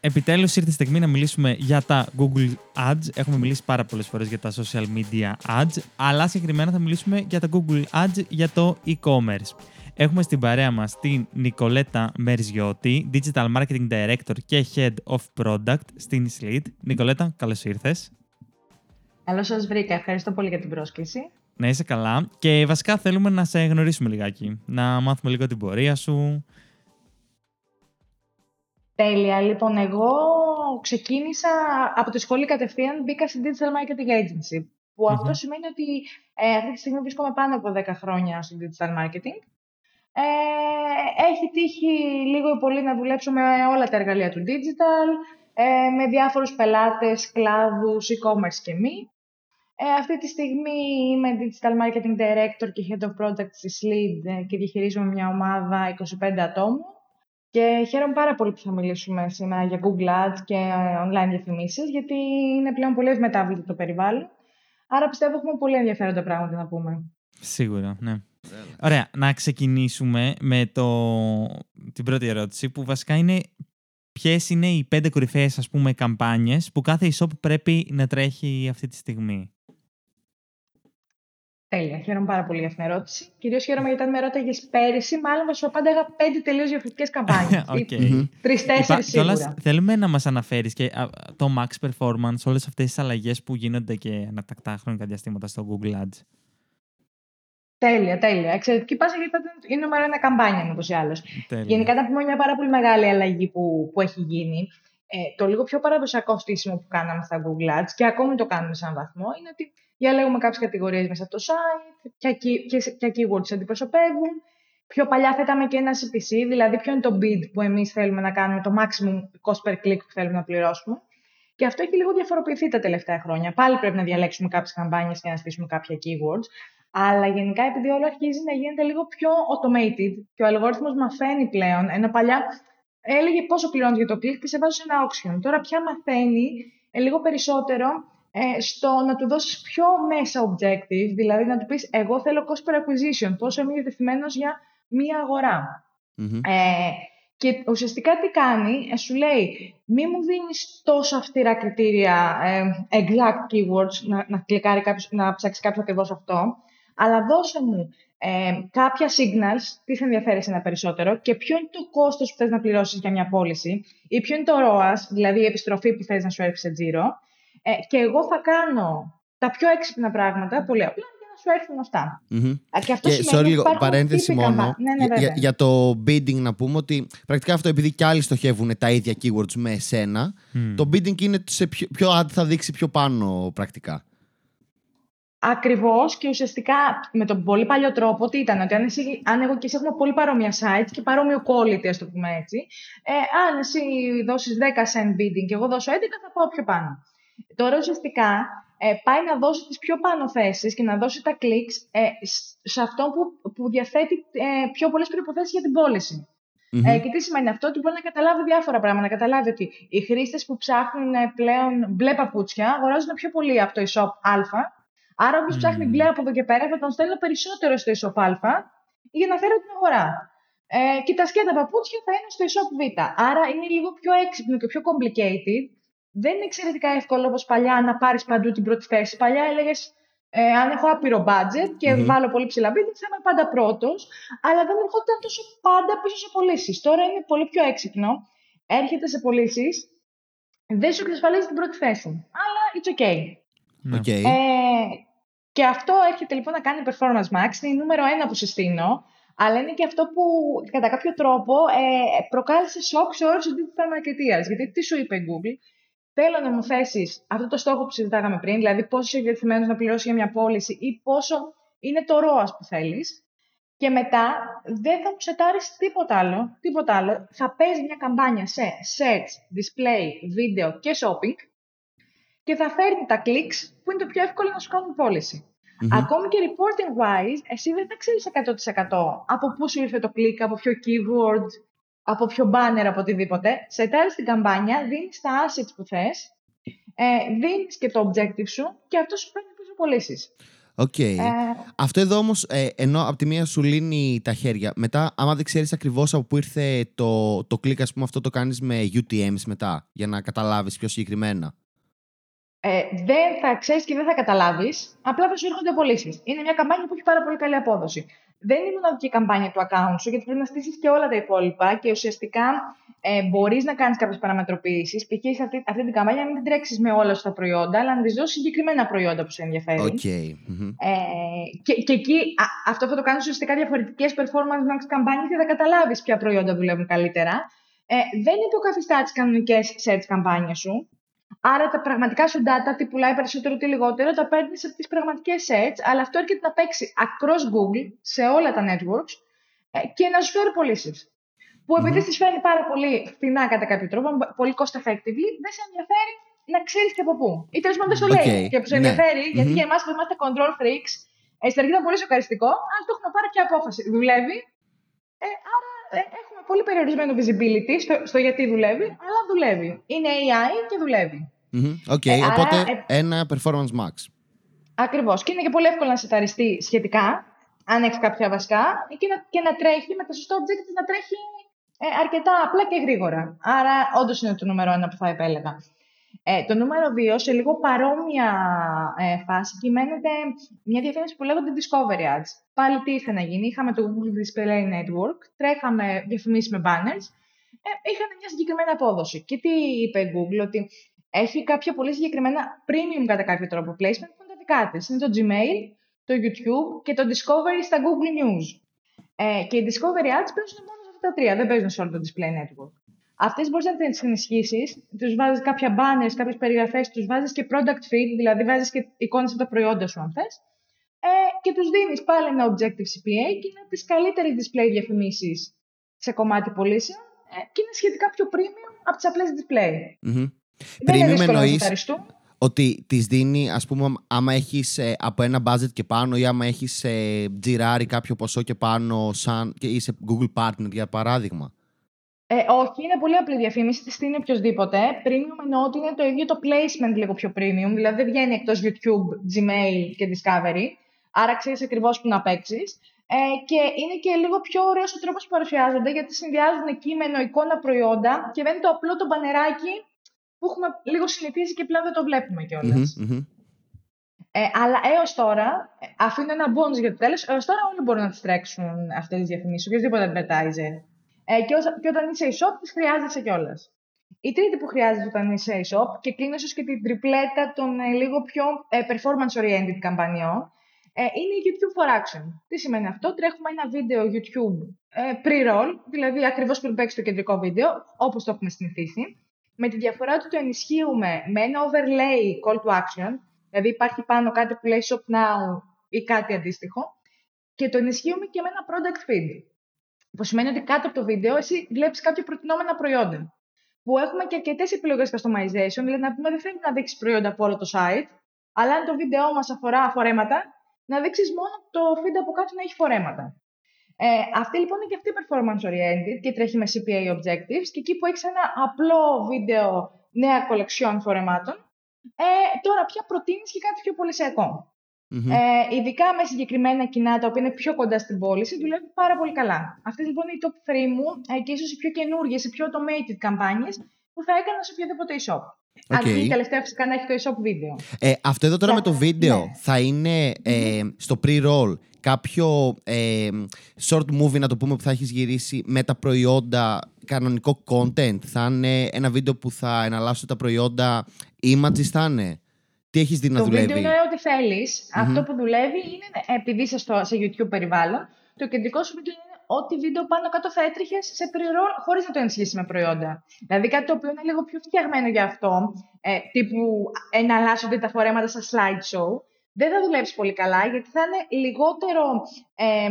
επιτέλους ήρθε η στιγμή να μιλήσουμε για τα Google Ads. Έχουμε μιλήσει πάρα πολλές φορές για τα social media ads, αλλά συγκεκριμένα θα μιλήσουμε για τα Google Ads για το e-commerce. Έχουμε στην παρέα μας την Νικολέτα Μερζιώτη, Digital Marketing Director και Head of Product στην Slid. Νικολέτα, καλώς ήρθες. Καλώς σας βρήκα. Ευχαριστώ πολύ για την πρόσκληση. Να είσαι καλά. Και βασικά θέλουμε να σε γνωρίσουμε λιγάκι. Να μάθουμε λίγο την πορεία σου. Τέλεια. Λοιπόν, εγώ ξεκίνησα από τη σχολή κατευθείαν, μπήκα στην Digital Marketing Agency. Που αυτό σημαίνει ότι ε, αυτή τη στιγμή βρίσκομαι πάνω από 10 χρόνια στο Digital Marketing. Ε, έχει τύχει λίγο ή πολύ να δουλέψω με όλα τα εργαλεία του digital, ε, με διάφορους πελάτες, κλάδους, e-commerce και μη. Ε, αυτή τη στιγμή είμαι Digital Marketing Director και Head of Product στη Lead ε, και διαχειρίζομαι μια ομάδα 25 ατόμων. Και χαίρομαι πάρα πολύ που θα μιλήσουμε σήμερα για Google Ads και ε, online διαφημίσεις, γιατί είναι πλέον πολύ ευμετάβλητο το περιβάλλον. Άρα πιστεύω έχουμε πολύ ενδιαφέροντα πράγματα να πούμε. Σίγουρα, ναι. Ωραία, να ξεκινήσουμε με το... την πρώτη ερώτηση που βασικά είναι ποιες είναι οι πέντε κορυφαίες ας πούμε καμπάνιες που κάθε e-shop πρέπει να τρέχει αυτή τη στιγμή. Τέλεια. Χαίρομαι πάρα πολύ για αυτήν την ερώτηση. Κυρίως χαίρομαι γιατί αν με ρώταγες πέρυσι, μάλλον θα σου απάνταγα πέντε τελείως διαφορετικές καμπάνιες. okay. Τρει-τέσσερι σίγουρα. θέλουμε να μας αναφέρεις και το Max Performance, όλες αυτές τις αλλαγές που γίνονται και ανατακτά χρονικά διαστήματα στο Google Ads. Τέλεια, τέλεια. Εξαιρετική πάσα γιατί είναι νούμερο ένα καμπάνια ούτω ή άλλως. Γενικά, να πούμε μια πάρα πολύ μεγάλη αλλαγή που, που έχει γίνει. Ε, το λίγο πιο παραδοσιακό στήσιμο που κάναμε στα Google Ads και ακόμη το κάνουμε σε έναν βαθμό είναι ότι διαλέγουμε κάποιες κατηγορίες μέσα από το site, ποια, ποια keywords αντιπροσωπεύουν. Πιο παλιά θέταμε και ένα CPC, δηλαδή ποιο είναι το bid που εμείς θέλουμε να κάνουμε, το maximum cost per click που θέλουμε να πληρώσουμε. Και αυτό έχει λίγο διαφοροποιηθεί τα τελευταία χρόνια. Πάλι πρέπει να διαλέξουμε κάποιες καμπάνιες και να στήσουμε κάποια keywords. Αλλά γενικά, επειδή όλο αρχίζει να γίνεται λίγο πιο automated και ο αλγόριθμος μαθαίνει πλέον, ενώ παλιά έλεγε πόσο πληρώνεις για το click και σε βάζει σε ένα auction. Τώρα πια μαθαίνει ε, λίγο περισσότερο ε, στο να του δώσεις πιο μέσα objective, δηλαδή να του πεις εγώ θέλω cost per acquisition, πόσο είμαι διατεθειμένος για μία Ε, και ουσιαστικά τι κάνει, ε, σου λέει μη μου δίνεις τόσο αυστηρά κριτήρια ε, exact keywords, να, να, κλικάρει κάποιος, να ψάξει κάποιος ακριβώς αυτό, αλλά δώσε μου ε, κάποια signals, τι σε ενδιαφέρει ένα περισσότερο και ποιο είναι το κόστος που θες να πληρώσεις για μια πώληση ή ποιο είναι το ROAS, δηλαδή η επιστροφή που θες να σου έρθει σε τζίρο ε, και εγώ θα κάνω τα πιο έξυπνα πράγματα, πολύ απλά, για να σου έρθουν αυτά. Mm-hmm. Και αυτό και, σημαίνει sorry, λίγο, παρένθεση μόνο. Ναι, ναι, για, για, το bidding να πούμε ότι πρακτικά αυτό επειδή κι άλλοι στοχεύουν τα ίδια keywords με εσένα, mm. το bidding είναι σε ποιο, ποιο ad θα δείξει πιο πάνω πρακτικά. Ακριβώς και ουσιαστικά με τον πολύ παλιό τρόπο, τι ήταν, ότι αν, εσύ, αν εγώ και εσύ έχουμε πολύ παρόμοια sites και παρόμοιο quality, ας το πούμε έτσι, ε, αν εσύ δώσεις 10 cent bidding και εγώ δώσω 11, θα πάω πιο πάνω. Τώρα ουσιαστικά ε, πάει να δώσει τις πιο πάνω θέσεις και να δώσει τα clicks ε, σε αυτό που, που διαθέτει ε, πιο πολλές προϋποθέσεις για την πωληση Ε, και τι σημαίνει αυτό, ότι μπορεί να καταλάβει διάφορα πράγματα. Να καταλάβει ότι οι χρήστες που ψάχνουν ε, πλέον μπλε παπούτσια αγοράζουν πιο πολύ από το e-shop Α. Άρα, όποιο mm. ψάχνει μπλε από εδώ και πέρα, θα τον στέλνω περισσότερο στο e-shop Α για να φέρω την αγορά. Ε, και τα σκέτα παπούτσια θα είναι στο e-shop Β. Άρα είναι λίγο πιο έξυπνο και πιο complicated δεν είναι εξαιρετικά εύκολο όπως παλιά να πάρεις παντού την πρώτη θέση. Παλιά έλεγες, ε, αν έχω άπειρο budget και mm-hmm. βάλω πολύ ψηλά bid, θα είμαι πάντα πρώτος, αλλά δεν ερχόταν τόσο πάντα πίσω σε πωλήσεις. Τώρα είναι πολύ πιο έξυπνο. Έρχεται σε πωλήσεις, δεν σου εξασφαλίζει την πρώτη θέση. Αλλά it's okay. Ναι. okay. Ε, και αυτό έρχεται λοιπόν να κάνει performance max. Είναι η νούμερο ένα που συστήνω. Αλλά είναι και αυτό που κατά κάποιο τρόπο ε, προκάλεσε σοκ σε όλους τους digital marketeers. Γιατί τι σου είπε η Google, Θέλω να μου θέσεις αυτό το στόχο που συζητάγαμε πριν, δηλαδή πόσο είσαι διατεθειμένος να πληρώσεις για μια πώληση ή πόσο είναι το ROAS που θέλεις. Και μετά δεν θα μου σετάρει τίποτα άλλο, τίποτα άλλο. Θα παίζεις μια καμπάνια σε search, display, video και shopping και θα φέρνει τα clicks που είναι το πιο εύκολο να σου κάνουν πώληση. Ακόμη και reporting wise, εσύ δεν θα ξέρεις 100% από πού σου ήρθε το click, από ποιο keyword, από ποιο banner, από οτιδήποτε, σετάρεις την καμπάνια, δίνεις τα assets που θες, ε, δίνεις και το objective σου και αυτό σου φέρνει πίσω πωλήσεις. Okay. Ε, Αυτό εδώ όμως, ε, ενώ από τη μία σου λύνει τα χέρια, μετά, άμα δεν ξέρεις ακριβώς από πού ήρθε το, το κλικ, ας πούμε, αυτό το κάνεις με UTMs μετά, για να καταλάβεις πιο συγκεκριμένα. Ε, δεν θα ξέρεις και δεν θα καταλάβεις, απλά θα σου έρχονται πωλήσει. Είναι μια καμπάνια που έχει πάρα πολύ καλή απόδοση δεν είναι η μοναδική καμπάνια του account σου, γιατί πρέπει να στήσεις και όλα τα υπόλοιπα και ουσιαστικά ε, μπορείς να κάνεις κάποιες παραμετροποιήσεις. Π.χ. σε αυτή, αυτή την καμπάνια να μην την τρέξεις με όλα σου τα προϊόντα, αλλά να της δώσεις συγκεκριμένα προϊόντα που σε ενδιαφέρει. Okay. Ε, και, και εκεί α, αυτό θα το κάνεις ουσιαστικά διαφορετικές performance max καμπάνιε και θα καταλάβεις ποια προϊόντα δουλεύουν καλύτερα. Ε, δεν υποκαθιστά τις κανονικές search καμπάνιε σου. Άρα τα πραγματικά σου data, τι πουλάει περισσότερο ή λιγότερο, τα παίρνεις από τις πραγματικές search, αλλά αυτό έρχεται να παίξει across Google σε όλα τα networks ε, και να σου φέρει πωλήσεις. Που επειδή mm-hmm. φέρνει πάρα πολύ φθηνά κατά κάποιο τρόπο, πολύ cost effectively, δεν σε ενδιαφέρει να ξέρεις και από πού. Ή τέλος πάντων δεν σου λέει και που σε ναι. ενδιαφέρει, ναι. γιατί mm-hmm. για εμάς που είμαστε control freaks, ε, στην αρχή ήταν πολύ σοκαριστικό, αλλά το έχουμε πάρει πια απόφαση. Δουλεύει. Ε, άρα ε, έχουμε πολύ περιορισμένο visibility στο, στο γιατί δουλεύει, αλλά δουλεύει. Είναι AI και δουλεύει. OK, okay, ε, οπότε ε, ένα performance max. Ακριβώς. Και είναι και πολύ εύκολο να σεταριστεί σχετικά, αν έχεις κάποια βασικά, και να, και να τρέχει με το σωστό objective να τρέχει ε, αρκετά απλά και γρήγορα. Άρα, όντως είναι το νούμερο ένα που θα επέλεγα. Ε, το νούμερο 2, σε λίγο παρόμοια ε, φάση, κυμαίνεται μια διαφήμιση που λέγονται Discovery Ads. Πάλι τι ήθελε να γίνει. Είχαμε το Google Display Network, τρέχαμε διαφημίσεις με banners, ε, είχαν μια συγκεκριμένη απόδοση. Και τι είπε η Google, ότι έχει κάποια πολύ συγκεκριμένα premium κατά κάποιο τρόπο placement που είναι τα δικά της. Είναι το Gmail, το YouTube και το Discovery στα Google News. Ε, και οι Discovery Ads παίζουν μόνο σε αυτά τα τρία, δεν παίζουν σε όλο το Display Network. Αυτές μπορείς να τις ενισχύσεις, τους βάζεις κάποια banners, κάποιες περιγραφές, τους βάζεις και product feed, δηλαδή βάζεις και εικόνες από τα προϊόντα σου, αν θες. Ε, και τους δίνεις πάλι ένα objective CPA και είναι τις καλύτερες display διαφημίσεις σε κομμάτι πωλήσεων ε, και είναι σχετικά πιο premium από τις απλές display. Mm-hmm. Premium εννοείς ότι τη δίνει, ας πούμε, άμα έχεις ε, από ένα budget και πάνω ή άμα έχεις ε, τζιράρει κάποιο ποσό και πάνω, σαν και είσαι Google Partner για παράδειγμα. Ε, όχι, είναι πολύ απλή διαφήμιση. Της στείνει οποιοδήποτε. Premium εννοώ ότι είναι το ίδιο το placement λίγο πιο premium. Δηλαδή δεν βγαίνει εκτός YouTube, Gmail και Discovery. Άρα ξέρεις ακριβώς που να παίξεις. Ε, και είναι και λίγο πιο ωραίος ο τρόπος που παρουσιάζονται, γιατί συνδυάζουν κείμενο, εικόνα, προϊόντα και δεν είναι το απλό το μπανεράκι που έχουμε λίγο συνηθίσει και πλέον δεν το βλέπουμε κιόλας. Mm-hmm, Ε, αλλά έως τώρα, ε, αφήνω ένα bonus για το τέλος, έως τώρα όλοι μπορούν να τις τρέξουν αυτές τις διαφημίσεις, οποιοδήποτε advertiser. Ε, και, και όταν είσαι e-shop, τις χρειάζεσαι κιόλας. Η τρίτη που χρειάζεται όταν είσαι e-shop και κλείνω ίσως και την τριπλέτα των ε, λίγο πιο ε, performance-oriented καμπανιών, ε, είναι η YouTube for Action. Τι σημαίνει αυτό, τρέχουμε ένα βίντεο YouTube ε, pre-roll, δηλαδή ακριβώς πριν παίξει το κεντρικό βίντεο, όπως το έχουμε συνηθίσει, με τη διαφορά ότι το ενισχύουμε με ένα overlay call to action, δηλαδή υπάρχει πάνω κάτι που λέει shop now ή κάτι αντίστοιχο, και το ενισχύουμε και με ένα product feed. Που σημαίνει ότι κάτω από το βίντεο εσύ βλέπεις κάποια προτινόμενα προϊόντα. Που έχουμε και αρκετές επιλογές customization, δηλαδή να πούμε δεν θέλουμε να δείξεις προϊόντα από όλο το site, αλλά αν το βίντεο μας αφορά φορέματα, να δείξεις μόνο το feed από κάτω να έχει φορέματα. Ε, αυτή λοιπόν είναι και αυτή performance oriented και τρέχει με CPA objectives και εκεί που έχεις ένα απλό βίντεο νέα κολεξιών φορεμάτων, ε, τώρα πια προτείνεις και κάτι πιο πολυσιακό. Mm-hmm. Ε, ειδικά με συγκεκριμένα κοινά τα οποία είναι πιο κοντά στην πώληση, δουλεύει πάρα πολύ καλά. Αυτές λοιπόν είναι οι top 3 μου ε, και ίσως οι πιο καινούργιες, οι πιο automated καμπάνιες που θα έκανα σε οποιοδήποτε e-shop. Okay. Αρκεί η τελευταία φυσικά να έχει το e-shop βίντεο. Ε, αυτό εδώ τώρα με το βίντεο ναι. θα είναι ε, στο pre-roll κάποιο ε, short movie να το πούμε που θα έχεις γυρίσει με τα προϊόντα κανονικό content. Θα είναι ένα βίντεο που θα εναλλάσσουν τα προϊόντα images θα είναι; Τι έχεις δει να δουλεύει; Το βίντεο είναι ό,τι θέλεις. Αυτό που δουλεύει είναι επειδή είσαι στο, σε YouTube περιβάλλον. Το κεντρικό σου βίντεο είναι ό,τι βίντεο πάνω κάτω θα έτρεχε σε pre-roll χωρίς να το ενισχύσεις με προϊόντα. Δηλαδή κάτι το οποίο είναι λίγο πιο φτιαγμένο για αυτό, ε, τύπου εναλλάσσονται τα φορέματα στα slideshow, δεν θα δουλέψεις πολύ καλά γιατί θα είναι λιγότερο ε,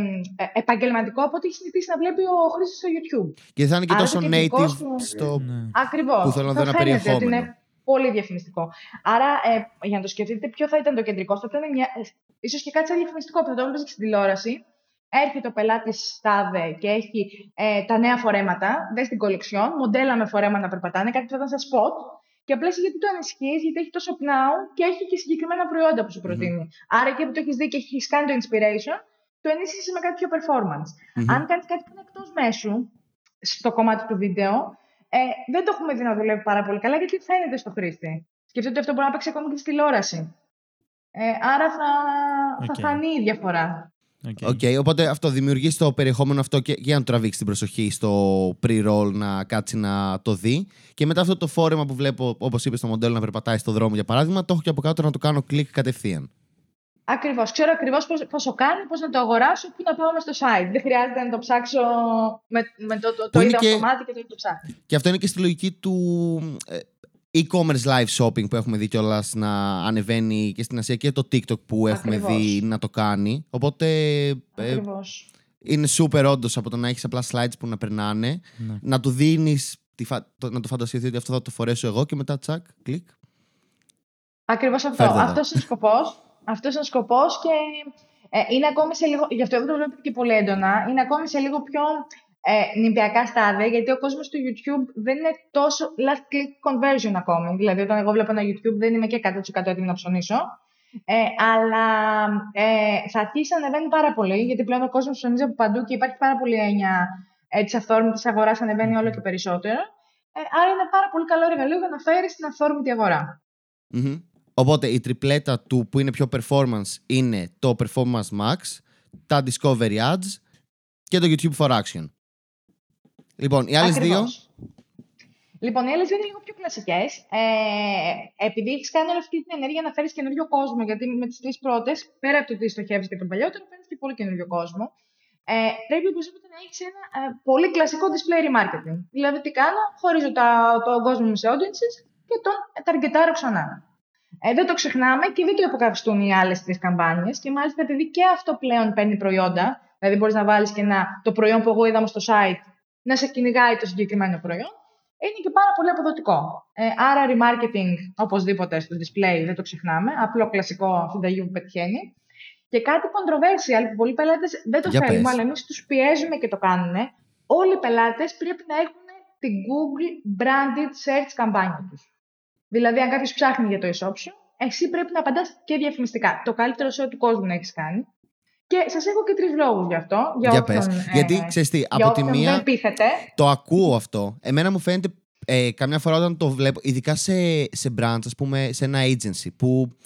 επαγγελματικό από ό,τι έχεις συνηθίσει να βλέπει ο χρήστη στο YouTube. Και θα είναι και τόσο native στο. Ναι. Ακριβώς. Που θέλω να δω ένα περιεχόμενο. Είναι πολύ διαφημιστικό. Άρα, ε, για να το σκεφτείτε, ποιο θα ήταν το κεντρικό, θα ήταν μια, ε, ίσως και κάτι σαν διαφημιστικό που θα το έβλεπε στην τηλεόραση. Έρχεται ο πελάτης Στάδε και έχει ε, τα νέα φορέματα, δες στην κολεξιόν, μοντέλα με φορέματα να περπατάνε, κάτι που θα ήταν σαν spot Και απλά γιατί το ενισχύει, γιατί έχει το shop now και έχει και συγκεκριμένα προϊόντα που σου προτεινει Άρα εκεί που το έχεις δει και έχεις κάνει το inspiration, το ενίσχυσες με κάτι πιο performance. Αν κάνεις κάτι που είναι εκτός μέσου, στο κομμάτι του βίντεο, ε, δεν το έχουμε δει να δουλεύει πάρα πολύ καλά γιατί φαίνεται στο χρήστη; Σκεφτείτε ότι αυτό μπορεί να παίξει ακόμη και στη τηλεόραση. Ε, άρα θα, θα φανεί η διαφορά. Okay. okay. οπότε αυτό δημιουργεί το περιεχόμενο αυτό και για να τραβήξει την προσοχή στο pre-roll να κάτσει να το δει. Και μετά αυτό το φόρεμα που βλέπω, όπως είπες, στο μοντέλο να περπατάει στο δρόμο για παράδειγμα, το έχω και από κάτω να το κάνω κλικ κατευθείαν. Ακριβώς. Ξέρω ακριβώς πόσο κάνει, πώς να το αγοράσω, πού να πάω στο site. Δεν χρειάζεται να το ψάξω με, με το, το, το ίδιο και... και το, το ψάχνω. Και αυτό είναι και στη λογική του ε, e-commerce live shopping που έχουμε δει κιόλας να ανεβαίνει και στην Ασία και το TikTok που έχουμε δει να το κάνει. Οπότε. Ε, είναι super όντως από το να έχεις απλά slides που να περνάνε, ναι. να του δίνεις. Να το φανταστείς ότι αυτό θα το φορέσω εγώ και μετά τσακ, κλικ. Ακριβώς αυτό. Αυτός είναι ο σκοπός. Αυτός είναι ο σκοπός και ε, είναι ακόμη σε λίγο. Γι' αυτό δεν το βλέπω και πολύ έντονα. Είναι ακόμη σε λίγο πιο ε, νηπιακά στάδια, γιατί ο κόσμος του YouTube δεν είναι τόσο last click conversion ακόμη. Δηλαδή, όταν εγώ βλέπω ένα YouTube, δεν είμαι και 100% έτοιμη να ψωνίσω. Ε, αλλά ε, θα αρχίσει να ανεβαίνει πάρα πολύ, γιατί πλέον ο κόσμος ψωνίζει από παντού και υπάρχει πάρα πολύ έννοια ε, της αυθόρμητης αγοράς, ανεβαίνει όλο και περισσότερο. Ε, άρα είναι πάρα πολύ καλό εργαλείο για να φέρεις την αυθόρμητη Οπότε η τριπλέτα του που είναι πιο performance είναι το Performance Max, τα Discovery Ads και το YouTube for Action. Λοιπόν, οι άλλες δύο; Λοιπόν, οι άλλες δύο είναι λίγο πιο κλασικές. Ε, επειδή έχεις κάνει όλη αυτή την ενέργεια να φέρεις καινούριο κόσμο, γιατί με τις τρεις πρώτες, πέρα από το ότι στοχεύεις και τον παλιότερο, φέρνεις και πολύ καινούριο κόσμο. Ε, πρέπει οπωσδήποτε να έχεις ένα ε, πολύ κλασικό display remarketing. Δηλαδή, τι κάνω, χωρίζω τον κόσμο μου σε audiences και τον ταργκετάρω ξανά. Ε, δεν το ξεχνάμε και δεν το υποκαθιστούν οι άλλες τρεις καμπάνιες. Και μάλιστα επειδή και αυτό πλέον παίρνει προϊόντα, δηλαδή μπορείς να βάλεις και ένα, το προϊόν που εγώ είδαμε στο site να σε κυνηγάει το συγκεκριμένο προϊόν, είναι και πάρα πολύ αποδοτικό. Ε, άρα, remarketing οπωσδήποτε στο display, δεν το ξεχνάμε. Απλό κλασικό συνταγή που πετυχαίνει. Και κάτι controversial που πολλοί πελάτες δεν το θέλουν, αλλά εμείς τους πιέζουμε και το κάνουν. Όλοι οι πελάτες πρέπει να έχουν την Google branded search καμπάνια τους. Δηλαδή, αν κάποιος ψάχνει για το e εσύ πρέπει να απαντάς και διαφημιστικά. Το καλύτερο SEO του κόσμου να έχεις κάνει. Και σας έχω και τρεις λόγους γι' αυτό. Για, για όποιον, πες. Γιατί ε, ξέρεις τι, από τη μία. Το ακούω αυτό. Εμένα μου φαίνεται ε, καμιά φορά όταν το βλέπω, ειδικά σε, σε branch, ας πούμε, σε ένα agency που.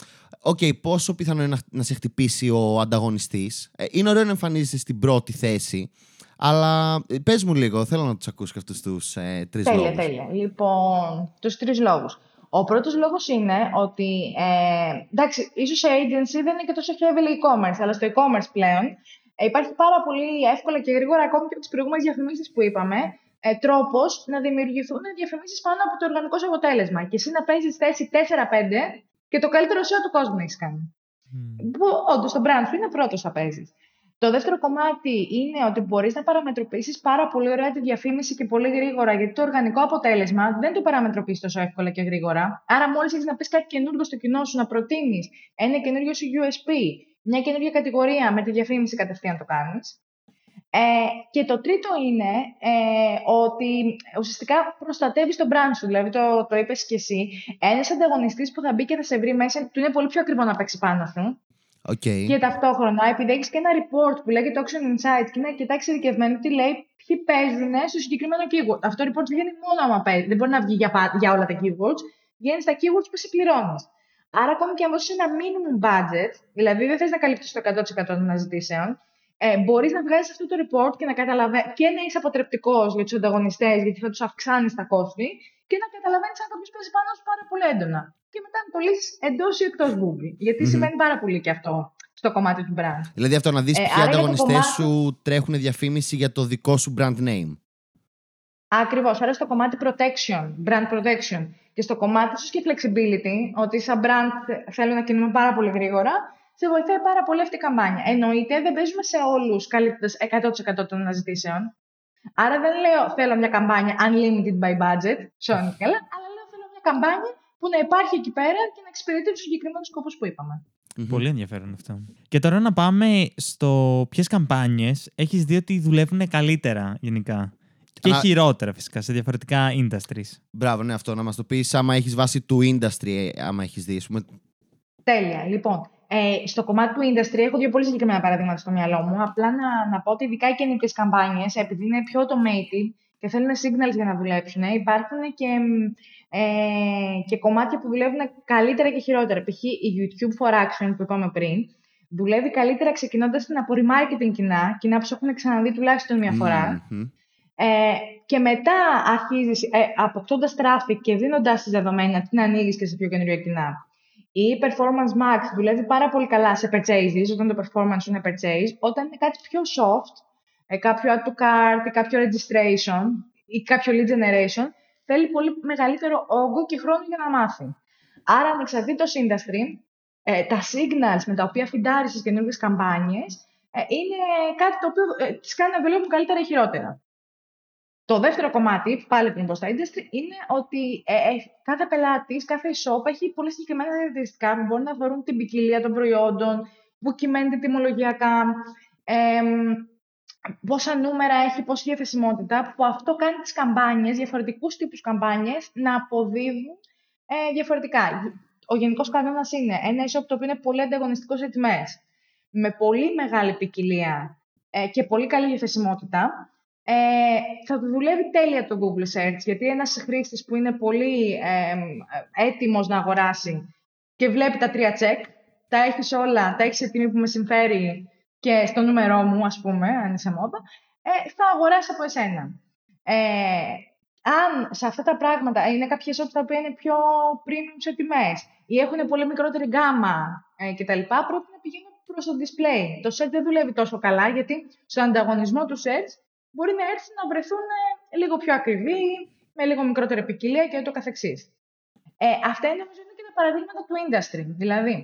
OK, okay, πόσο πιθανό είναι να, να σε χτυπήσει ο ανταγωνιστής. Ε, είναι ωραίο να εμφανίζεσαι στην πρώτη θέση. Αλλά ε, πες μου λίγο, θέλω να τους ακούσω και αυτούς τους ε, τρεις λόγους. Τέλεια, τέλεια. Λοιπόν, τους τρεις λόγους. Ο πρώτος λόγος είναι ότι. Ε, εντάξει, ίσως σε agency δεν είναι και τόσο heavy e-commerce, αλλά στο e-commerce πλέον ε, υπάρχει πάρα πολύ εύκολα και γρήγορα, ακόμη και από τις προηγούμενες διαφημίσεις που είπαμε, ε, τρόπος να δημιουργηθούν διαφημίσεις πάνω από το οργανικό σου αποτέλεσμα. Και εσύ να παίζεις θέση 4-5 και το καλύτερο SEO του κόσμου να έχεις κάνει. Mm. Που όντως το brand σου είναι πρώτος θα παίζεις. Το δεύτερο κομμάτι είναι ότι μπορείς να παραμετροποιήσεις πάρα πολύ ωραία τη διαφήμιση και πολύ γρήγορα, γιατί το οργανικό αποτέλεσμα δεν το παραμετροποιήσει τόσο εύκολα και γρήγορα. Άρα, μόλις έχεις να πεις κάτι καινούργιο στο κοινό σου, να προτείνεις ένα καινούργιο σου USP, μια καινούργια κατηγορία με τη διαφήμιση κατευθείαν το κάνεις. Ε, και το τρίτο είναι ε, ότι ουσιαστικά προστατεύεις τον brand σου. Δηλαδή, το, το είπες και εσύ. Ένας ανταγωνιστής που θα μπει και θα σε βρει μέσα, του είναι πολύ πιο ακριβό να παίξει πάνω σου. Okay. Και ταυτόχρονα, επειδή έχεις και ένα report που λέγεται Auction Insights και είναι αρκετά εξειδικευμένο, τι λέει ποιοι παίζουν στο συγκεκριμένο keyword. Αυτό το report βγαίνει μόνο άμα παίζει. Δεν μπορεί να βγει για, για όλα τα keywords. Βγαίνει στα keywords που συμπληρώνει. Άρα, ακόμη και αν δώσεις ένα minimum budget, δηλαδή δεν θες να καλύψει το 100% των αναζητήσεων, ε, μπορείς να βγάλεις αυτό το report και να καταλαβαίνει και να είσαι αποτρεπτικός για τους ανταγωνιστές, γιατί θα τους αυξάνεις τα κόστη, και να καταλαβαίνεις αν κάποιος παίζει πάνω σου πάρα πολύ έντονα και μετά να το λύσεις εντός ή εκτός Google. Γιατί mm-hmm. σημαίνει πάρα πολύ και αυτό στο κομμάτι του brand. Δηλαδή αυτό να δεις ε, ποιοι ανταγωνιστές κομμάτι... σου τρέχουν διαφήμιση για το δικό σου brand name. Ακριβώς. Άρα στο κομμάτι protection, brand protection και στο κομμάτι σου και flexibility, ότι σαν brand θέλω να κινούμε πάρα πολύ γρήγορα, σε βοηθάει πάρα πολύ αυτή η καμπάνια. Εννοείται δεν παίζουμε σε όλους καλύτερα 100% των αναζητήσεων. Άρα δεν λέω θέλω μια καμπάνια unlimited by budget, καλά, αλλά λέω θέλω μια καμπάνια που να υπάρχει εκεί πέρα και να εξυπηρετεί τους συγκεκριμένους σκοπούς που είπαμε. Πολύ ενδιαφέρον αυτό. Και τώρα να πάμε στο ποιες καμπάνιες έχεις δει ότι δουλεύουν καλύτερα γενικά Και χειρότερα φυσικά σε διαφορετικά industries. Μπράβο, ναι, αυτό να μας το πεις άμα έχεις βάση του industry, άμα έχεις δει. Τέλεια. Λοιπόν, ε, στο κομμάτι του industry έχω δύο πολύ συγκεκριμένα παραδείγματα στο μυαλό μου. Απλά να, να πω ότι ειδικά οι καινούργιε καμπάνιες, επειδή είναι πιο automated και θέλουν signals για να δουλέψουν, υπάρχουν και, ε, και κομμάτια που δουλεύουν καλύτερα και χειρότερα. Π.χ. η YouTube for Action που είπαμε πριν, δουλεύει καλύτερα ξεκινώντας από remarketing κοινά, κοινά που έχουν ξαναδεί τουλάχιστον μία φορά. Ε, και μετά αρχίζεις ε, αποκτώντας traffic και δίνοντας τις δεδομένα, την ανοίγεις και σε πιο καινούργια κοινά. Η Performance Max δουλεύει πάρα πολύ καλά σε purchases, όταν το performance είναι purchase. Όταν είναι κάτι πιο soft, ε, κάποιο add to cart, κάποιο registration ή κάποιο lead generation, θέλει πολύ μεγαλύτερο όγκο και χρόνο για να μάθει. Άρα, ανεξαρτήτως industry, ε, τα signals με τα οποία φιντάρεις στις καινούργιες καμπάνιες ε, είναι κάτι το οποίο ε, τις κάνει να δουλεύουν καλύτερα ή χειρότερα. Το δεύτερο κομμάτι, πάλι πριν πω στα industry, είναι ότι ε, ε, κάθε πελάτης, κάθε shop έχει πολύ συγκεκριμένα χαρακτηριστικά που μπορεί να αφορούν την ποικιλία των προϊόντων, που κυμαίνεται τιμολογιακά, ε, πόσα νούμερα έχει, πόση διαθεσιμότητα, που αυτό κάνει τις καμπάνιες, διαφορετικούς τύπους καμπάνιες, να αποδίδουν ε, διαφορετικά. Ο γενικός κανόνας είναι ένα e-shop το οποίο είναι πολύ ανταγωνιστικό σε τιμές, με πολύ μεγάλη ποικιλία ε, και πολύ καλή διαθεσιμότητα, ε, θα του δουλεύει τέλεια το Google Search, γιατί ένας χρήστης που είναι πολύ ε, έτοιμος να αγοράσει και βλέπει τα τρία check, τα έχεις όλα, τα έχεις σε τιμή που με συμφέρει και στο νούμερό μου, ας πούμε, αν είσαι μόδα, ε, θα αγοράσει από εσένα. Ε, αν σε αυτά τα πράγματα είναι κάποια shops τα οποία είναι πιο premium σε τιμές ή έχουν πολύ μικρότερη γκάμα ε, κτλ, πρέπει να πηγαίνουν προς το display. Το search δεν δουλεύει τόσο καλά, γιατί στον ανταγωνισμό του search μπορεί να έρθει να βρεθούν ε, λίγο πιο ακριβή, με λίγο μικρότερη ποικιλία και ούτω καθεξής. Ε, αυτά είναι νομίζω είναι και τα παραδείγματα του industry. δηλαδη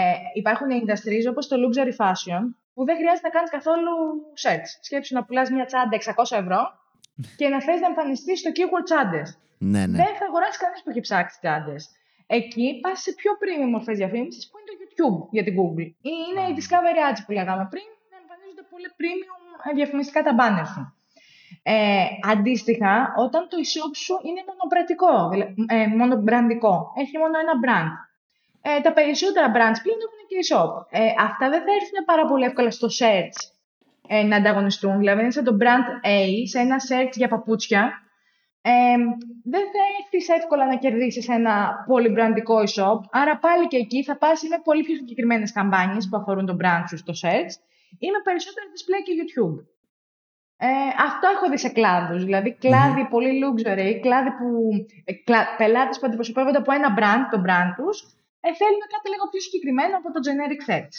ε, υπάρχουν industries όπως το luxury fashion, που δεν χρειάζεται να κάνεις καθόλου search. Σκέψου να πουλάς μια τσάντα 600 ευρώ και να θες να εμφανιστείς στο keyword τσάντες. Ναι, ναι. Δεν θα αγοράσεις κανείς που έχει ψάξει τσάντες. Εκεί πας σε πιο premium μορφές διαφήμισης που είναι το YouTube για την Google. Ή είναι η Discovery Ads που λέγαμε πριν, να εμφανίζονται πολύ premium διαφημιστικά τα μπάνερ σου. Ε, αντίστοιχα, όταν το e-shop σου είναι μονοπρατικό, ε, μονομπραντικό, έχει μόνο ένα brand. Ε, τα περισσότερα brands πλέον έχουν και e-shop. Ε, αυτά δεν θα έρθουν πάρα πολύ εύκολα στο search ε, να ανταγωνιστούν. Δηλαδή, είναι σαν το brand A, σε ένα search για παπούτσια, ε, δεν θα έρθεις εύκολα να κερδίσεις ένα πολυμπραντικό e-shop. Άρα, πάλι και εκεί θα πας με πολύ πιο συγκεκριμένες καμπάνιες που αφορούν τον brand σου στο search ή με περισσότερο display και YouTube. Ε, αυτό έχω δει σε κλάδους, δηλαδή κλάδι mm-hmm. πολύ luxury, κλάδι που, ε, κλα, πελάτες που αντιπροσωπεύονται από ένα brand, το brand τους, ε, θέλουν κάτι λίγο πιο συγκεκριμένο από το generic search.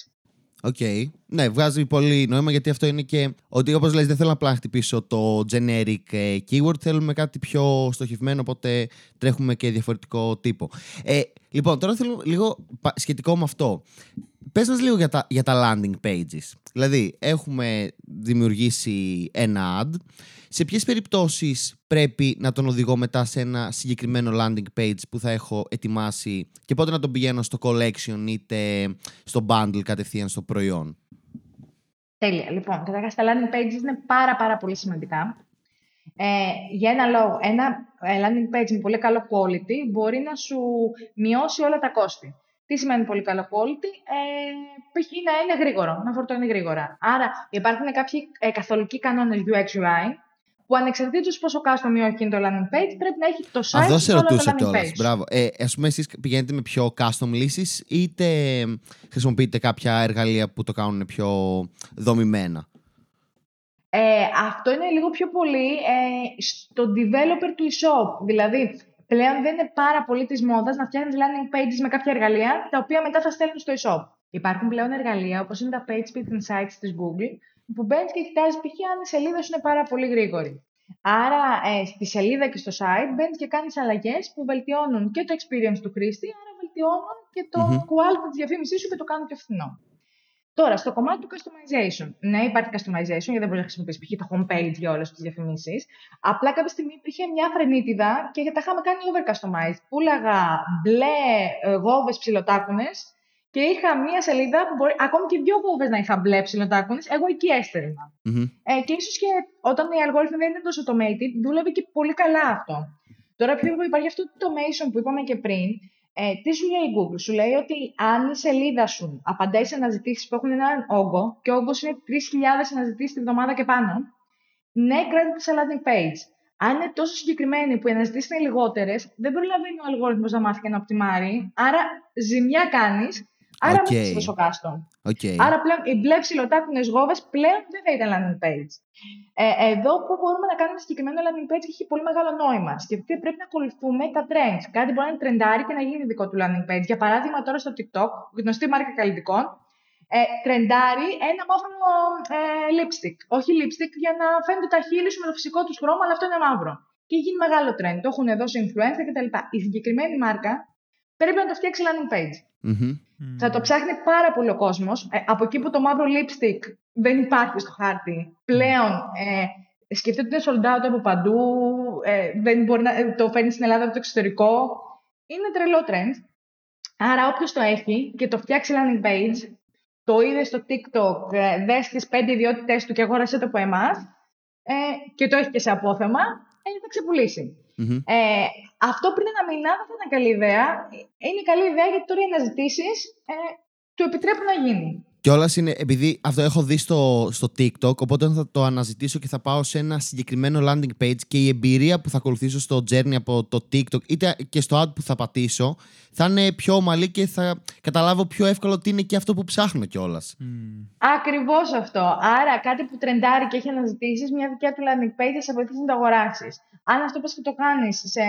OK. Okay. Ναι, βγάζει πολύ νόημα γιατί αυτό είναι και ότι όπως λες δεν θέλω απλά να χτυπήσω το generic ε, keyword, θέλουμε κάτι πιο στοχευμένο, οπότε τρέχουμε και διαφορετικό τύπο. Ε, λοιπόν, τώρα θέλω λίγο σχετικό με αυτό. Πες μας λίγο για τα, για τα landing pages. Δηλαδή, έχουμε δημιουργήσει ένα ad. Σε ποιες περιπτώσεις πρέπει να τον οδηγώ μετά σε ένα συγκεκριμένο landing page που θα έχω ετοιμάσει και πότε να τον πηγαίνω στο collection είτε στο bundle κατευθείαν στο προϊόν; Τέλεια. Λοιπόν, καταρχάς τα landing pages είναι πάρα πάρα πολύ σημαντικά. Ε, για ένα λόγο, ένα ε, landing page με πολύ καλό quality μπορεί να σου μειώσει όλα τα κόστη. Τι σημαίνει πολύ καλό quality, ε, π.χ. να είναι γρήγορο, να φορτώνει γρήγορα. Άρα υπάρχουν κάποιοι ε, καθολικοί κανόνες UX UI, που ανεξαρτήτως πόσο custom ή όχι είναι το landing page, πρέπει να έχει το site Αυτό σε ρωτούσα κιόλας. Μπράβο. Ε, Α πούμε, εσείς πηγαίνετε με πιο custom λύσεις, είτε χρησιμοποιείτε κάποια εργαλεία που το κάνουν πιο δομημένα; Ε, αυτό είναι λίγο πιο πολύ ε, στο developer του e-shop. Δηλαδή, πλέον δεν είναι πάρα πολύ της μόδας να φτιάχνεις landing pages με κάποια εργαλεία, τα οποία μετά θα στέλνουν στο e-shop. Υπάρχουν πλέον εργαλεία όπως είναι τα page speed insights της Google, που μπαίνεις και κοιτάζεις π.χ. αν η σελίδα σου είναι πάρα πολύ γρήγορη. Άρα, ε, στη σελίδα και στο site μπαίνεις και κάνεις αλλαγές που βελτιώνουν και το experience του χρήστη, άρα βελτιώνουν και το mm-hmm. quality της διαφήμιση σου και το κάνουν πιο φθηνό. Τώρα, στο κομμάτι του customization. Ναι, υπάρχει customization, γιατί δεν μπορείς να χρησιμοποιήσεις π.χ. το homepage για όλες τις διαφημίσεις. Απλά κάποια στιγμή υπήρχε μια φρενίτιδα και τα είχαμε κάνει over customized. Πούλαγα μπλε ε, γόβες ψιλοτάκουνε και είχα μία σελίδα που μπορεί, ακόμη και δύο βούβε να είχα μπλε ψηλοτάκουνες, εγώ εκεί έστελνα. Mm-hmm. Ε, και ίσως και όταν οι αλγόριθμοι δεν είναι τόσο automated, δούλευε και πολύ καλά αυτό. Τώρα πιο υπάρχει αυτό το automation που είπαμε και πριν. Ε, τι σου λέει η Google, σου λέει ότι αν η σελίδα σου απαντάει σε αναζητήσεις που έχουν έναν όγκο, και ο όγκος είναι 3.000 αναζητήσεις τη βδομάδα και πάνω, ναι, κράτητε σε landing page. Αν είναι τόσο συγκεκριμένη που οι αναζητήσεις είναι λιγότερες, δεν προλαβαίνει ο αλγόριθμος να μάθει και να οπτιμάρει. Άρα, ζημιά κάνεις Άρα okay. μην τόσο κάστο. Okay. Άρα πλέον οι μπλε ψηλοτάκουνε γόβες πλέον δεν θα ήταν landing page. Ε, εδώ που μπορούμε να κάνουμε συγκεκριμένο landing page έχει πολύ μεγάλο νόημα. Σκεφτείτε πρέπει να ακολουθούμε τα trends. Κάτι μπορεί να είναι τρεντάρι και να γίνει δικό του landing page. Για παράδειγμα, τώρα στο TikTok, γνωστή μάρκα καλλιτικών, ε, τρεντάρει ένα μαύρο ε, lipstick. Όχι lipstick για να φαίνεται τα χείλη σου με το φυσικό τους χρώμα, αλλά αυτό είναι μαύρο. Και γίνει μεγάλο trend. Το έχουν δώσει influencer κτλ. Η συγκεκριμένη μάρκα πρέπει να το φτιάξει landing page. Mm-hmm. Θα το ψάχνει πάρα πολύ ο κόσμος. Ε, από εκεί που το μαύρο lipstick δεν υπάρχει στο χάρτη, πλέον ε, σκεφτείτε ότι είναι sold out από παντού, ε, δεν μπορεί να ε, το φέρνει στην Ελλάδα από το εξωτερικό. Είναι τρελό trend. Άρα όποιος το έχει και το φτιάξει landing page, το είδε στο TikTok, ε, δες τις πέντε ιδιότητες του και αγόρασε το από εμάς ε, και το έχει και σε απόθεμα, ε, θα ξεπουλήσει. Mm-hmm. Ε, αυτό πριν ένα μήνα δεν ήταν καλή ιδέα. Είναι καλή ιδέα γιατί τώρα οι αναζητήσεις ε, του επιτρέπουν να γίνει. Και όλα είναι, επειδή αυτό έχω δει στο, στο TikTok, οπότε θα το αναζητήσω και θα πάω σε ένα συγκεκριμένο landing page και η εμπειρία που θα ακολουθήσω στο journey από το TikTok είτε και στο ad που θα πατήσω θα είναι πιο ομαλή και θα καταλάβω πιο εύκολο τι είναι και αυτό που ψάχνω κιόλας. Mm. Ακριβώς αυτό. Άρα κάτι που τρεντάρει και έχει αναζητήσεις, μια δικιά του landing page θα σε βοηθήσει να το αγοράσεις. Αν αυτό πας και το κάνεις σε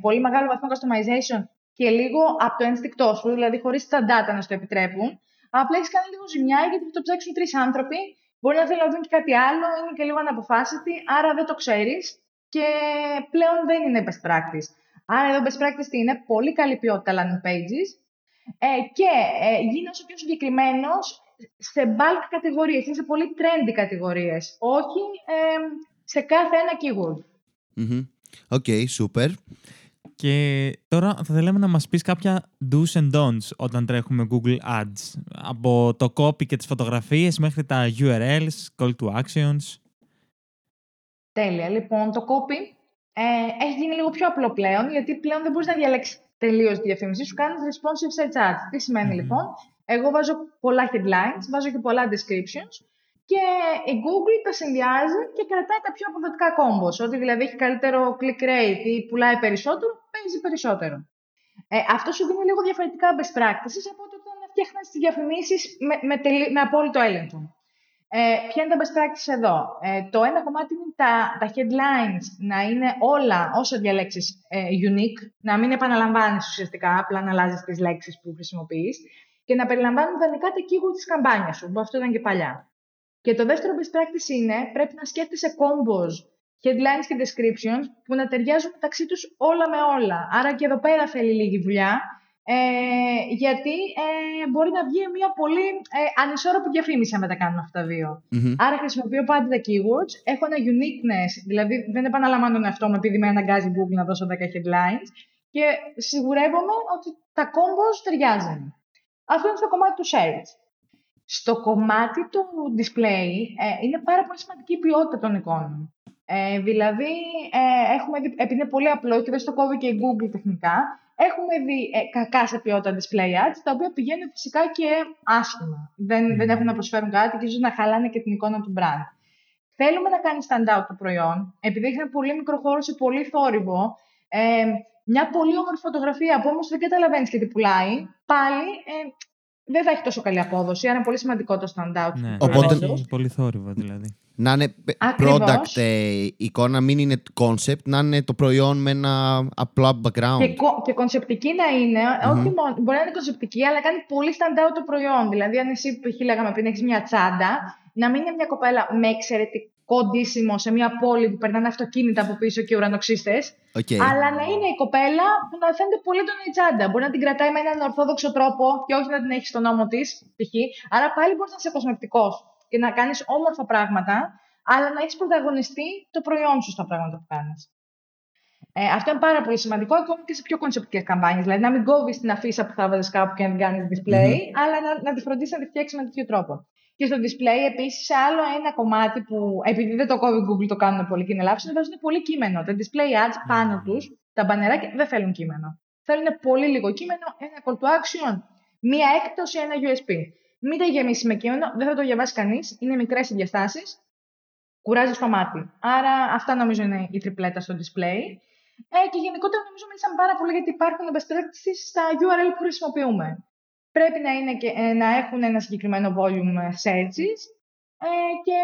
πολύ μεγάλο βαθμό customization και λίγο από το ένστικτό σου, δηλαδή χωρίς τα data να σου το επιτρέπουν, Απλά έχεις κάνει λίγο ζημιά γιατί θα το ψάξουν τρεις άνθρωποι. Μπορεί να θέλουν να δουν και κάτι άλλο, είναι και λίγο αναποφάσιστοι, άρα δεν το ξέρεις και πλέον δεν είναι best practice. Άρα εδώ best practice είναι πολύ καλή ποιότητα landing pages ε, και ε, γίνει όσο πιο συγκεκριμένος σε bulk κατηγορίες, είναι σε πολύ trendy κατηγορίες, όχι ε, σε κάθε ένα keyword. OK, mm-hmm. okay, super. Και τώρα θα θέλαμε να μας πεις κάποια do's and don'ts όταν τρέχουμε Google Ads. Από το copy και τις φωτογραφίες μέχρι τα URLs, call to actions. Τέλεια. Λοιπόν, το copy ε, έχει γίνει λίγο πιο απλό πλέον, γιατί πλέον δεν μπορείς να διαλέξεις τελείως τη διαφήμιση σου. Κάνεις responsive search ads. Τι σημαινει λοιπόν; Εγώ βάζω πολλά headlines, βάζω και πολλά descriptions και η Google τα συνδυάζει και κρατάει τα πιο αποδοτικά κόμπος. Ό,τι δηλαδή έχει καλύτερο click rate ή πουλάει περισσότερο, παίζει περισσότερο. Ε, αυτό σου δίνει λίγο διαφορετικά best practices από όταν φτιάχνεις τις διαφημίσεις με, με, με απόλυτο έλεγχο. Ε, ποια είναι τα best practices εδώ; Ε, το ένα κομμάτι είναι τα, τα headlines να είναι όλα όσα διαλέξεις ε, unique, να μην επαναλαμβάνεις ουσιαστικά, απλά να αλλάζεις τις λέξεις που χρησιμοποιείς και να περιλαμβάνουν ιδανικά τα keyword της καμπάνιας σου, που αυτό ήταν και παλιά. Και το δεύτερο best practice είναι πρέπει να σκέφτεσαι combos, headlines και descriptions που να ταιριάζουν μεταξύ τους όλα με όλα. Άρα και εδώ πέρα θέλει λίγη δουλειά, ε, γιατί ε, μπορεί να βγει μια πολύ ε, ανισόρροπη διαφήμιση αν δεν τα κάνουμε αυτά τα δυο Άρα χρησιμοποιώ πάντα τα keywords, έχω ένα uniqueness, δηλαδή δεν επαναλαμβάνω τον εαυτό μου επειδή με αναγκάζει Google να δώσω 10 headlines και σιγουρεύομαι ότι τα combos ταιριάζουν. Αυτό είναι στο κομμάτι του search. Στο κομμάτι του display ε, είναι πάρα πολύ σημαντική η ποιότητα των εικόνων. Ε, δηλαδή, ε, έχουμε δει, επειδή είναι πολύ απλό και δεν στο κόβει και η Google τεχνικά, έχουμε δει ε, κακά σε ποιότητα display ads, τα οποία πηγαίνουν φυσικά και άσχημα. Δεν, δεν έχουν να προσφέρουν κάτι και ίσως να χαλάνε και την εικόνα του brand. Θέλουμε να κάνει stand out το προϊόν, επειδή έχει ένα πολύ μικρό χώρο σε πολύ θόρυβο, ε, μια πολύ όμορφη φωτογραφία που όμως δεν καταλαβαίνεις και τι πουλάει, πάλι ε, δεν θα έχει τόσο καλή απόδοση. Άρα είναι πολύ σημαντικό το stand-out. Ναι, Οπότε... Πολύ θόρυβο δηλαδή. Να είναι product ε, εικόνα, μην είναι concept, να είναι το προϊόν με ένα απλό background. Και, και κονσεπτική να είναι, mm-hmm. όχι μόνο, μπορεί να είναι κονσεπτική, αλλά κάνει πολύ stand-out το προϊόν. Δηλαδή, αν εσύ, π.χ. λέγαμε πριν, έχεις μια τσάντα, να μην είναι μια κοπέλα με εξαιρετικό κοντήσιμο σε μια πόλη που περνάνε αυτοκίνητα από πίσω και ουρανοξύστες. Okay. Αλλά να είναι η κοπέλα που να φαίνεται πολύ τον η τσάντα. Μπορεί να την κρατάει με έναν ορθόδοξο τρόπο και όχι να την έχει στον νόμο της, π.χ. Άρα πάλι μπορείς να είσαι κοσμευτικό και να κάνεις όμορφα πράγματα, αλλά να έχεις πρωταγωνιστεί το προϊόν σου στα πράγματα που κάνεις. Ε, αυτό είναι πάρα πολύ σημαντικό ακόμη και σε πιο κονσεπτικές καμπάνιες. Δηλαδή, να μην κόβεις την αφίσα που θα βάζεις κάπου και να την κάνεις display, αλλά να, να τη φροντίσεις να τη φτιάξεις με τέτοιο τρόπο. Και στο display, επίσης, άλλο ένα κομμάτι που, επειδή δεν το κόβει Google, το κάνουν πολύ και είναι λάθος, είναι βάζουν πολύ κείμενο. Τα display ads πάνω τους, τα μπανεράκια δεν θέλουν κείμενο. Θέλουν πολύ λίγο κείμενο, ένα call to action, μία έκπτωση, ένα USB. Μην τα γεμίσεις με κείμενο, δεν θα το διαβάσει κανείς, είναι μικρές οι διαστάσεις, κουράζει το μάτι. Άρα, αυτά νομίζω είναι η τριπλέτα στο display. Ε, και γενικότερα νομίζω μιλήσαμε πάρα πολύ γιατί υπάρχουν best practices στα URL που χρησιμοποιούμε. Πρέπει να, είναι και, ε, να έχουν ένα συγκεκριμένο volume searches ε, και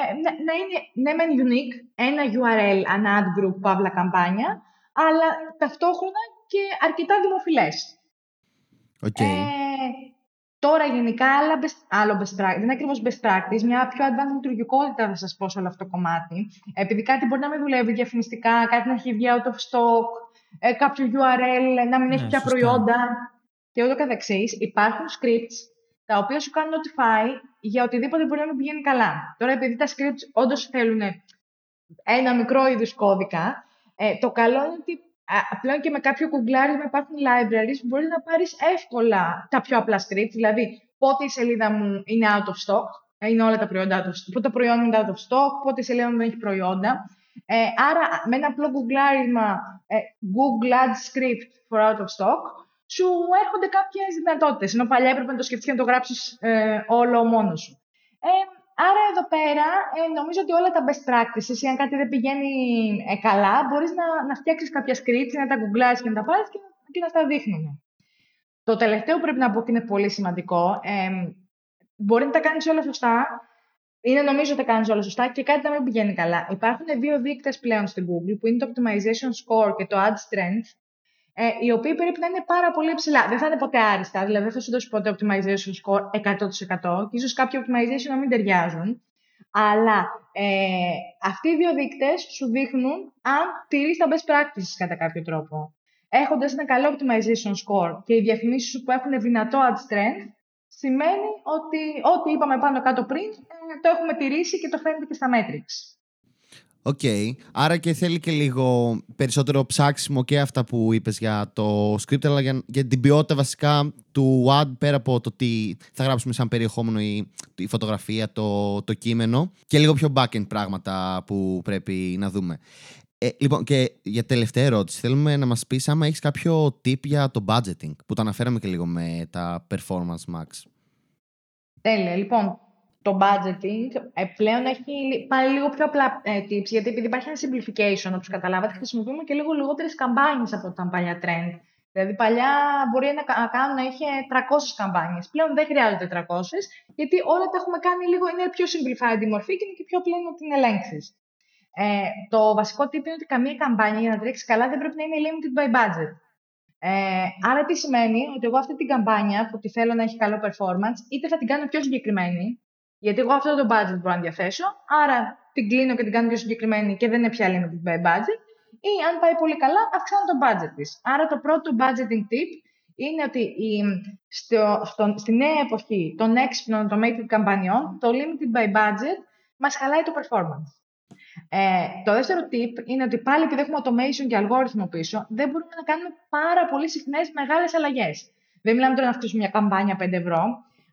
ε, να, να, είναι ναι μεν unique, ένα URL, ένα ad group, παύλα καμπάνια, αλλά ταυτόχρονα και αρκετά δημοφιλές. Okay. Τώρα γενικά άλλα best, άλλο best practice, δεν είναι ακριβώς best practice, μια πιο advanced λειτουργικότητα θα σας πω σε όλο αυτό το κομμάτι. Επειδή κάτι μπορεί να μην δουλεύει διαφημιστικά, κάτι να έχει βγει out of stock, ε, κάποιο URL να μην έχει ναι, πια προϊόντα και ούτω καθεξής, υπάρχουν scripts τα οποία σου κάνουν notify για οτιδήποτε μπορεί να μην πηγαίνει καλά. Τώρα επειδή τα scripts όντως θέλουν ένα μικρό είδους κώδικα, ε, το καλό είναι ότι πλέον και με κάποιο κουγκλάρισμα υπάρχουν libraries που μπορεί να πάρεις εύκολα τα πιο απλά scripts, δηλαδή πότε η σελίδα μου είναι out of stock, ε, είναι όλα τα προϊόντα out of stock, πότε το προϊόν είναι out of stock, πότε η σελίδα μου δεν έχει προϊόντα. Ε, άρα με ένα απλό κουγκλάρισμα ε, Google Ads script for out of stock, σου έρχονται κάποιες δυνατότητες. Ενώ παλιά έπρεπε να το σκεφτείς και να το γράψεις ε, όλο μόνος σου. Ε, Άρα εδώ πέρα ε, νομίζω ότι όλα τα best practices, ή αν κάτι δεν πηγαίνει ε, καλά, μπορείς να, να φτιάξεις κάποια scripts, να τα γκουγκλάρεις και να τα πάρεις και, και να τα δείχνουν. Το τελευταίο που πρέπει να πω ότι είναι πολύ σημαντικό, ε, μπορεί να τα κάνεις όλα σωστά, είναι νομίζω ότι τα κάνεις όλα σωστά και κάτι να μην πηγαίνει καλά. Υπάρχουν δύο δείκτες πλέον στην Google, που είναι το Optimization Score και το Ad Strength, ε, οι οποίοι πρέπει να είναι πάρα πολύ ψηλά. Δεν θα είναι ποτέ άριστα, δηλαδή δεν θα σου δώσει ποτέ optimization score 100% και ίσως κάποιοι optimization να μην ταιριάζουν. Αλλά ε, αυτοί οι δύο δείκτες σου δείχνουν αν τηρείς τα best practices κατά κάποιο τρόπο. Έχοντας ένα καλό optimization score και οι διαφημίσεις σου που έχουν δυνατό ad strength, σημαίνει ότι ό,τι είπαμε πάνω κάτω πριν, ε, το έχουμε τηρήσει και το φαίνεται και στα metrics. Ok. Okay. Άρα και θέλει και λίγο περισσότερο ψάξιμο και αυτά που είπες για το script, αλλά για, για την ποιότητα βασικά του ad πέρα από το τι θα γράψουμε σαν περιεχόμενο η, η φωτογραφία, το, το κείμενο και λίγο πιο backend πράγματα που πρέπει να δούμε. Ε, λοιπόν, και για τελευταία ερώτηση, θέλουμε να μας πεις άμα έχεις κάποιο tip για το budgeting, που το αναφέραμε και λίγο με τα performance max. Τέλεια. Λοιπόν, το budgeting ε, πλέον έχει πάει λίγο πιο απλά ε, tips, γιατί επειδή υπάρχει ένα simplification, όπως καταλάβατε, χρησιμοποιούμε και λίγο λιγότερες καμπάνιες από τα παλιά trend. Δηλαδή, παλιά μπορεί να κάνουν να είχε 300 καμπάνιες. Πλέον δεν χρειάζονται 300, γιατί όλα τα έχουμε κάνει λίγο, είναι πιο simplified η μορφή και είναι και πιο απλό να την ελέγξεις. Ε, το βασικό tip είναι ότι καμία καμπάνια για να τρέξεις καλά δεν πρέπει να είναι limited by budget. Ε, άρα τι σημαίνει ότι εγώ αυτή την καμπάνια που τη θέλω να έχει καλό performance, είτε θα την κάνω πιο συγκεκριμένη, γιατί εγώ αυτό το budget μπορώ να διαθέσω, άρα την κλείνω και την κάνω πιο συγκεκριμένη και δεν είναι πια limited by budget. Ή αν πάει πολύ καλά, αυξάνω το budget της. Άρα το πρώτο budgeting tip είναι ότι η, στο, στο, στη νέα εποχή των έξυπνων automated καμπανιών, το limited by budget μας χαλάει το performance. Ε, το δεύτερο tip είναι ότι πάλι επειδή έχουμε automation και αλγόριθμο πίσω, δεν μπορούμε να κάνουμε πάρα πολύ συχνές μεγάλες αλλαγές. Δεν μιλάμε τώρα να αυξήσουμε μια καμπάνια 5 ευρώ,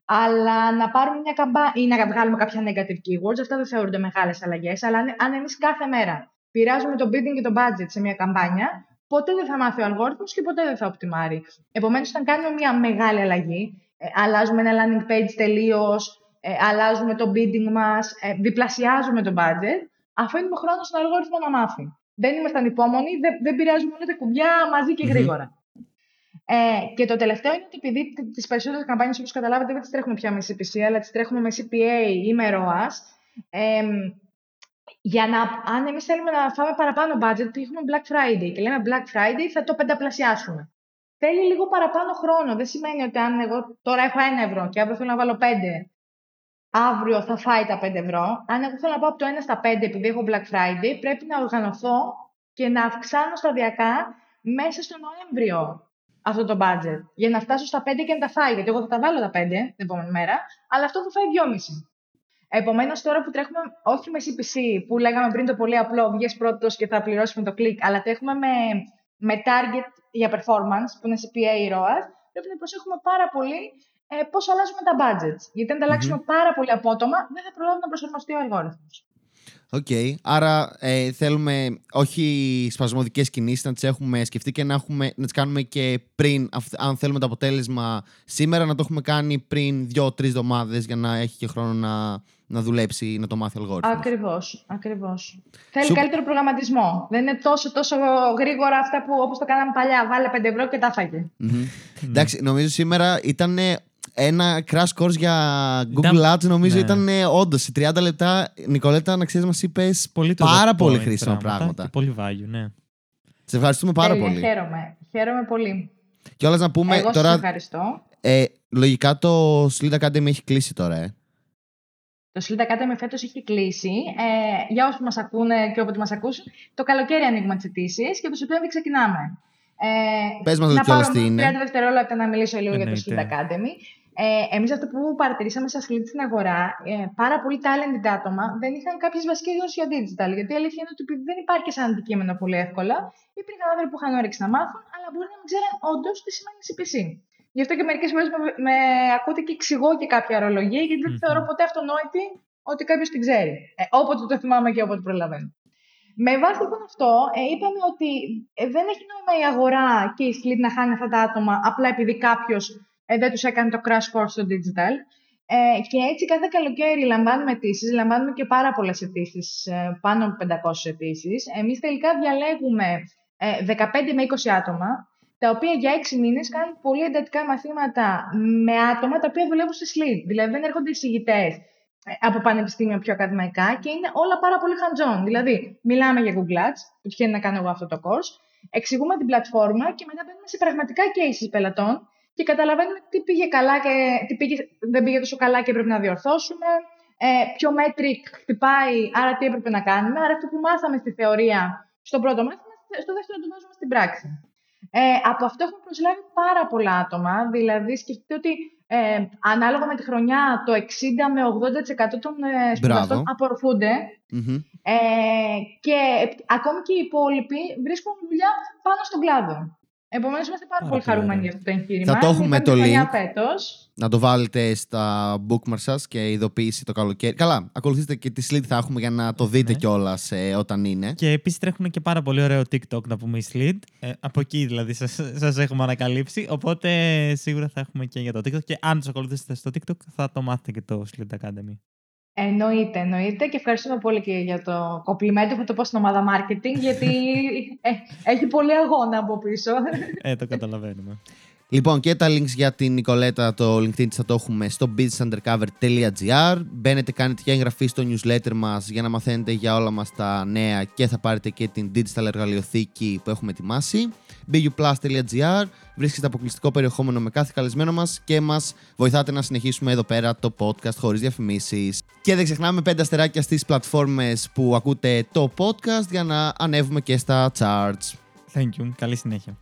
αλλά να πάρουμε μια καμπά ή να βγάλουμε κάποια negative keywords, αυτά δεν θεωρούνται μεγάλες αλλαγές. Αλλά αν εμείς κάθε μέρα πειράζουμε το bidding και το budget σε μια καμπάνια, ποτέ δεν θα μάθει ο αλγόριθμος και ποτέ δεν θα οπτιμάρει. Επομένως, όταν κάνουμε μια μεγάλη αλλαγή, ε, αλλάζουμε ένα landing page τελείως, ε, αλλάζουμε το bidding μας, ε, διπλασιάζουμε το budget, αφήνουμε χρόνο στον αλγόριθμο να μάθει. Δεν είμαστε ανυπόμονοι, δεν, δεν πειράζουμε όλα τα κουμπιά μαζί και γρήγορα. Ε, και το τελευταίο είναι ότι επειδή τις περισσότερες καμπάνιες, όπως καταλάβατε, δεν τις τρέχουμε πια με CPC, αλλά τις τρέχουμε με CPA ή με ROAS. Ε, για να, αν εμείς θέλουμε να φάμε παραπάνω budget, έχουμε Black Friday και λέμε Black Friday, θα το πενταπλασιάσουμε. Θέλει λίγο παραπάνω χρόνο. Δεν σημαίνει ότι αν εγώ τώρα έχω ένα ευρώ και αύριο θέλω να βάλω πέντε, αύριο θα φάει τα 5 ευρώ. Αν εγώ θέλω να πάω από το 1 στα 5 επειδή έχω Black Friday, πρέπει να οργανωθώ και να αυξάνω σταδιακά μέσα στο Νοέμβριο αυτό το budget για να φτάσω στα 5 και να τα φάει. Γιατί εγώ θα τα βάλω τα 5 την επόμενη μέρα, αλλά αυτό θα φάει 2,5. Επομένως, τώρα που τρέχουμε όχι με CPC, που λέγαμε πριν το πολύ απλό, βγες πρώτος και θα πληρώσουμε το κλικ, αλλά τρέχουμε με, με target για performance, που είναι CPA ή ROAS, πρέπει να προσέχουμε πάρα πολύ ε, πώς αλλάζουμε τα budgets. Γιατί αν τα αλλάξουμε πάρα πολύ απότομα, δεν θα προλάβουμε να προσαρμοστεί ο αλγόριθμος. Ok. Okay. Άρα ε, θέλουμε όχι σπασμωδικές κινήσεις να τις έχουμε σκεφτεί και να, έχουμε, να τις κάνουμε και πριν, αν θέλουμε το αποτέλεσμα σήμερα, να το έχουμε κάνει πριν δύο-τρεις εβδομάδες για να έχει και χρόνο να, να δουλέψει, να το μάθει ο αλγόριθμος. Ακριβώς, ακριβώς. Θέλει καλύτερο προγραμματισμό. Δεν είναι τόσο, τόσο γρήγορα αυτά που όπως το κάναμε παλιά. Βάλε 5 ευρώ και τα φάγε. Εντάξει, νομίζω σήμερα ήταν ένα crash course για Google Ads νομίζω ναι. ήταν όντως σε 30 λεπτά. Νικολέτα, να ξέρεις, μας είπες πάρα πολύ χρήσιμα πράγματα. Και πολύ value, ναι. Σε ευχαριστούμε πάρα πολύ. Χαίρομαι. Χαίρομαι πολύ. Και όλα να πούμε Εγώ τώρα. ευχαριστώ. Ε, λογικά το Sleed Academy έχει κλείσει τώρα, ε. Το Sleed Academy φέτος έχει κλείσει. Ε, για όσους μας ακούνε και όποτε μας ακούσουν, το καλοκαίρι ανοίγουμε τις αιτήσεις και το Σεπτέμβριο ξεκινάμε. Ε, Πες μας να πάρω τι είναι. 30 δευτερόλεπτα να μιλήσω λίγο για το Sleed Academy. Ε, Εμείς αυτό που παρατηρήσαμε στα Sleed στην αγορά, ε, πάρα πολλοί talented άτομα δεν είχαν κάποιες βασικές γνώσεις για digital. Γιατί η αλήθεια είναι ότι δεν υπάρχει σαν αντικείμενο πολύ εύκολα, υπήρχαν άνθρωποι που είχαν όρεξη να μάθουν, αλλά μπορεί να μην ξέραν όντως τι σημαίνει CPC. Γι' αυτό και μερικές φορές με, με ακούτε και εξηγώ και κάποια ορολογία, γιατί δεν θεωρώ ποτέ αυτονόητη ότι κάποιος την ξέρει. Ε, όποτε το θυμάμαι και όποτε προλαβαίνω. Με βάση λοιπόν αυτό, ε, είπαμε ότι ε, δεν έχει νόημα η αγορά και η Sleep να χάνει αυτά τα άτομα απλά επειδή κάποιος ε, δεν τους έκανε το crash course στο digital. Ε, και έτσι κάθε καλοκαίρι λαμβάνουμε αιτήσεις, λαμβάνουμε και πάρα πολλές αιτήσεις, ε, πάνω από 500 αιτήσεις. Εμείς τελικά διαλέγουμε ε, 15 με 20 άτομα, τα οποία για 6 μήνες κάνουν πολύ εντατικά μαθήματα με άτομα τα οποία δουλεύουν στη Sleep. Δηλαδή δεν έρχονται εισηγητές ε, από πανεπιστήμια πιο ακαδημαϊκά και είναι όλα πάρα πολύ hands-on. Δηλαδή, μιλάμε για Google Ads, που τυχαίνει να κάνω εγώ αυτό το course, εξηγούμε την πλατφόρμα και μετά μπαίνουμε σε πραγματικά cases πελατών και καταλαβαίνουμε τι πήγε καλά και τι πήγε, δεν πήγε τόσο καλά και πρέπει να διορθώσουμε, ε, ποιο metric χτυπάει, άρα τι έπρεπε να κάνουμε. Άρα αυτό που μάθαμε στη θεωρία στο πρώτο μάθημα, στο δεύτερο το βάζουμε στην πράξη. Ε, από αυτό έχουμε προσλάβει πάρα πολλά άτομα. Δηλαδή, σκεφτείτε ότι ε, ανάλογα με τη χρονιά, το 60 με 80% των ε, σπουδαστών Ε, και ακόμη και οι υπόλοιποι βρίσκουν δουλειά πάνω στον κλάδο. Επομένως, είμαστε πάρα, πολύ χαρούμενοι για αυτό το εγχείρημα. Θα το έχουμε το link. Να το βάλετε στα bookmarks σας και ειδοποίηση το καλοκαίρι. Καλά, ακολουθήστε και τη Slid θα έχουμε για να το δείτε ναι. κιόλας ε, όταν είναι. Και επίσης τρέχουν και πάρα πολύ ωραίο TikTok να πούμε η Slid. Ε, από εκεί δηλαδή σας έχουμε ανακαλύψει. Οπότε σίγουρα θα έχουμε και για το TikTok. Και αν τους ακολουθήσετε στο TikTok θα το μάθετε και το Slid Academy. Εννοείται, εννοείται και ευχαριστούμε πολύ και για το κοπλιμέντο που το πω στην ομάδα marketing γιατί ε, έχει πολύ αγώνα από πίσω. Ε, το καταλαβαίνουμε. Λοιπόν, και τα links για την Νικολέτα, το LinkedIn θα το έχουμε στο businessundercover.gr. Μπαίνετε, κάνετε και εγγραφή στο newsletter μας για να μαθαίνετε για όλα μας τα νέα και θα πάρετε και την digital εργαλειοθήκη που έχουμε ετοιμάσει. buplus.gr Βρίσκεται αποκλειστικό περιεχόμενο με κάθε καλεσμένο μας και μας βοηθάτε να συνεχίσουμε εδώ πέρα το podcast χωρίς διαφημίσεις. Και δεν ξεχνάμε πέντε αστεράκια στις πλατφόρμες που ακούτε το podcast για να ανέβουμε και στα charts. Thank you. Καλή συνέχεια.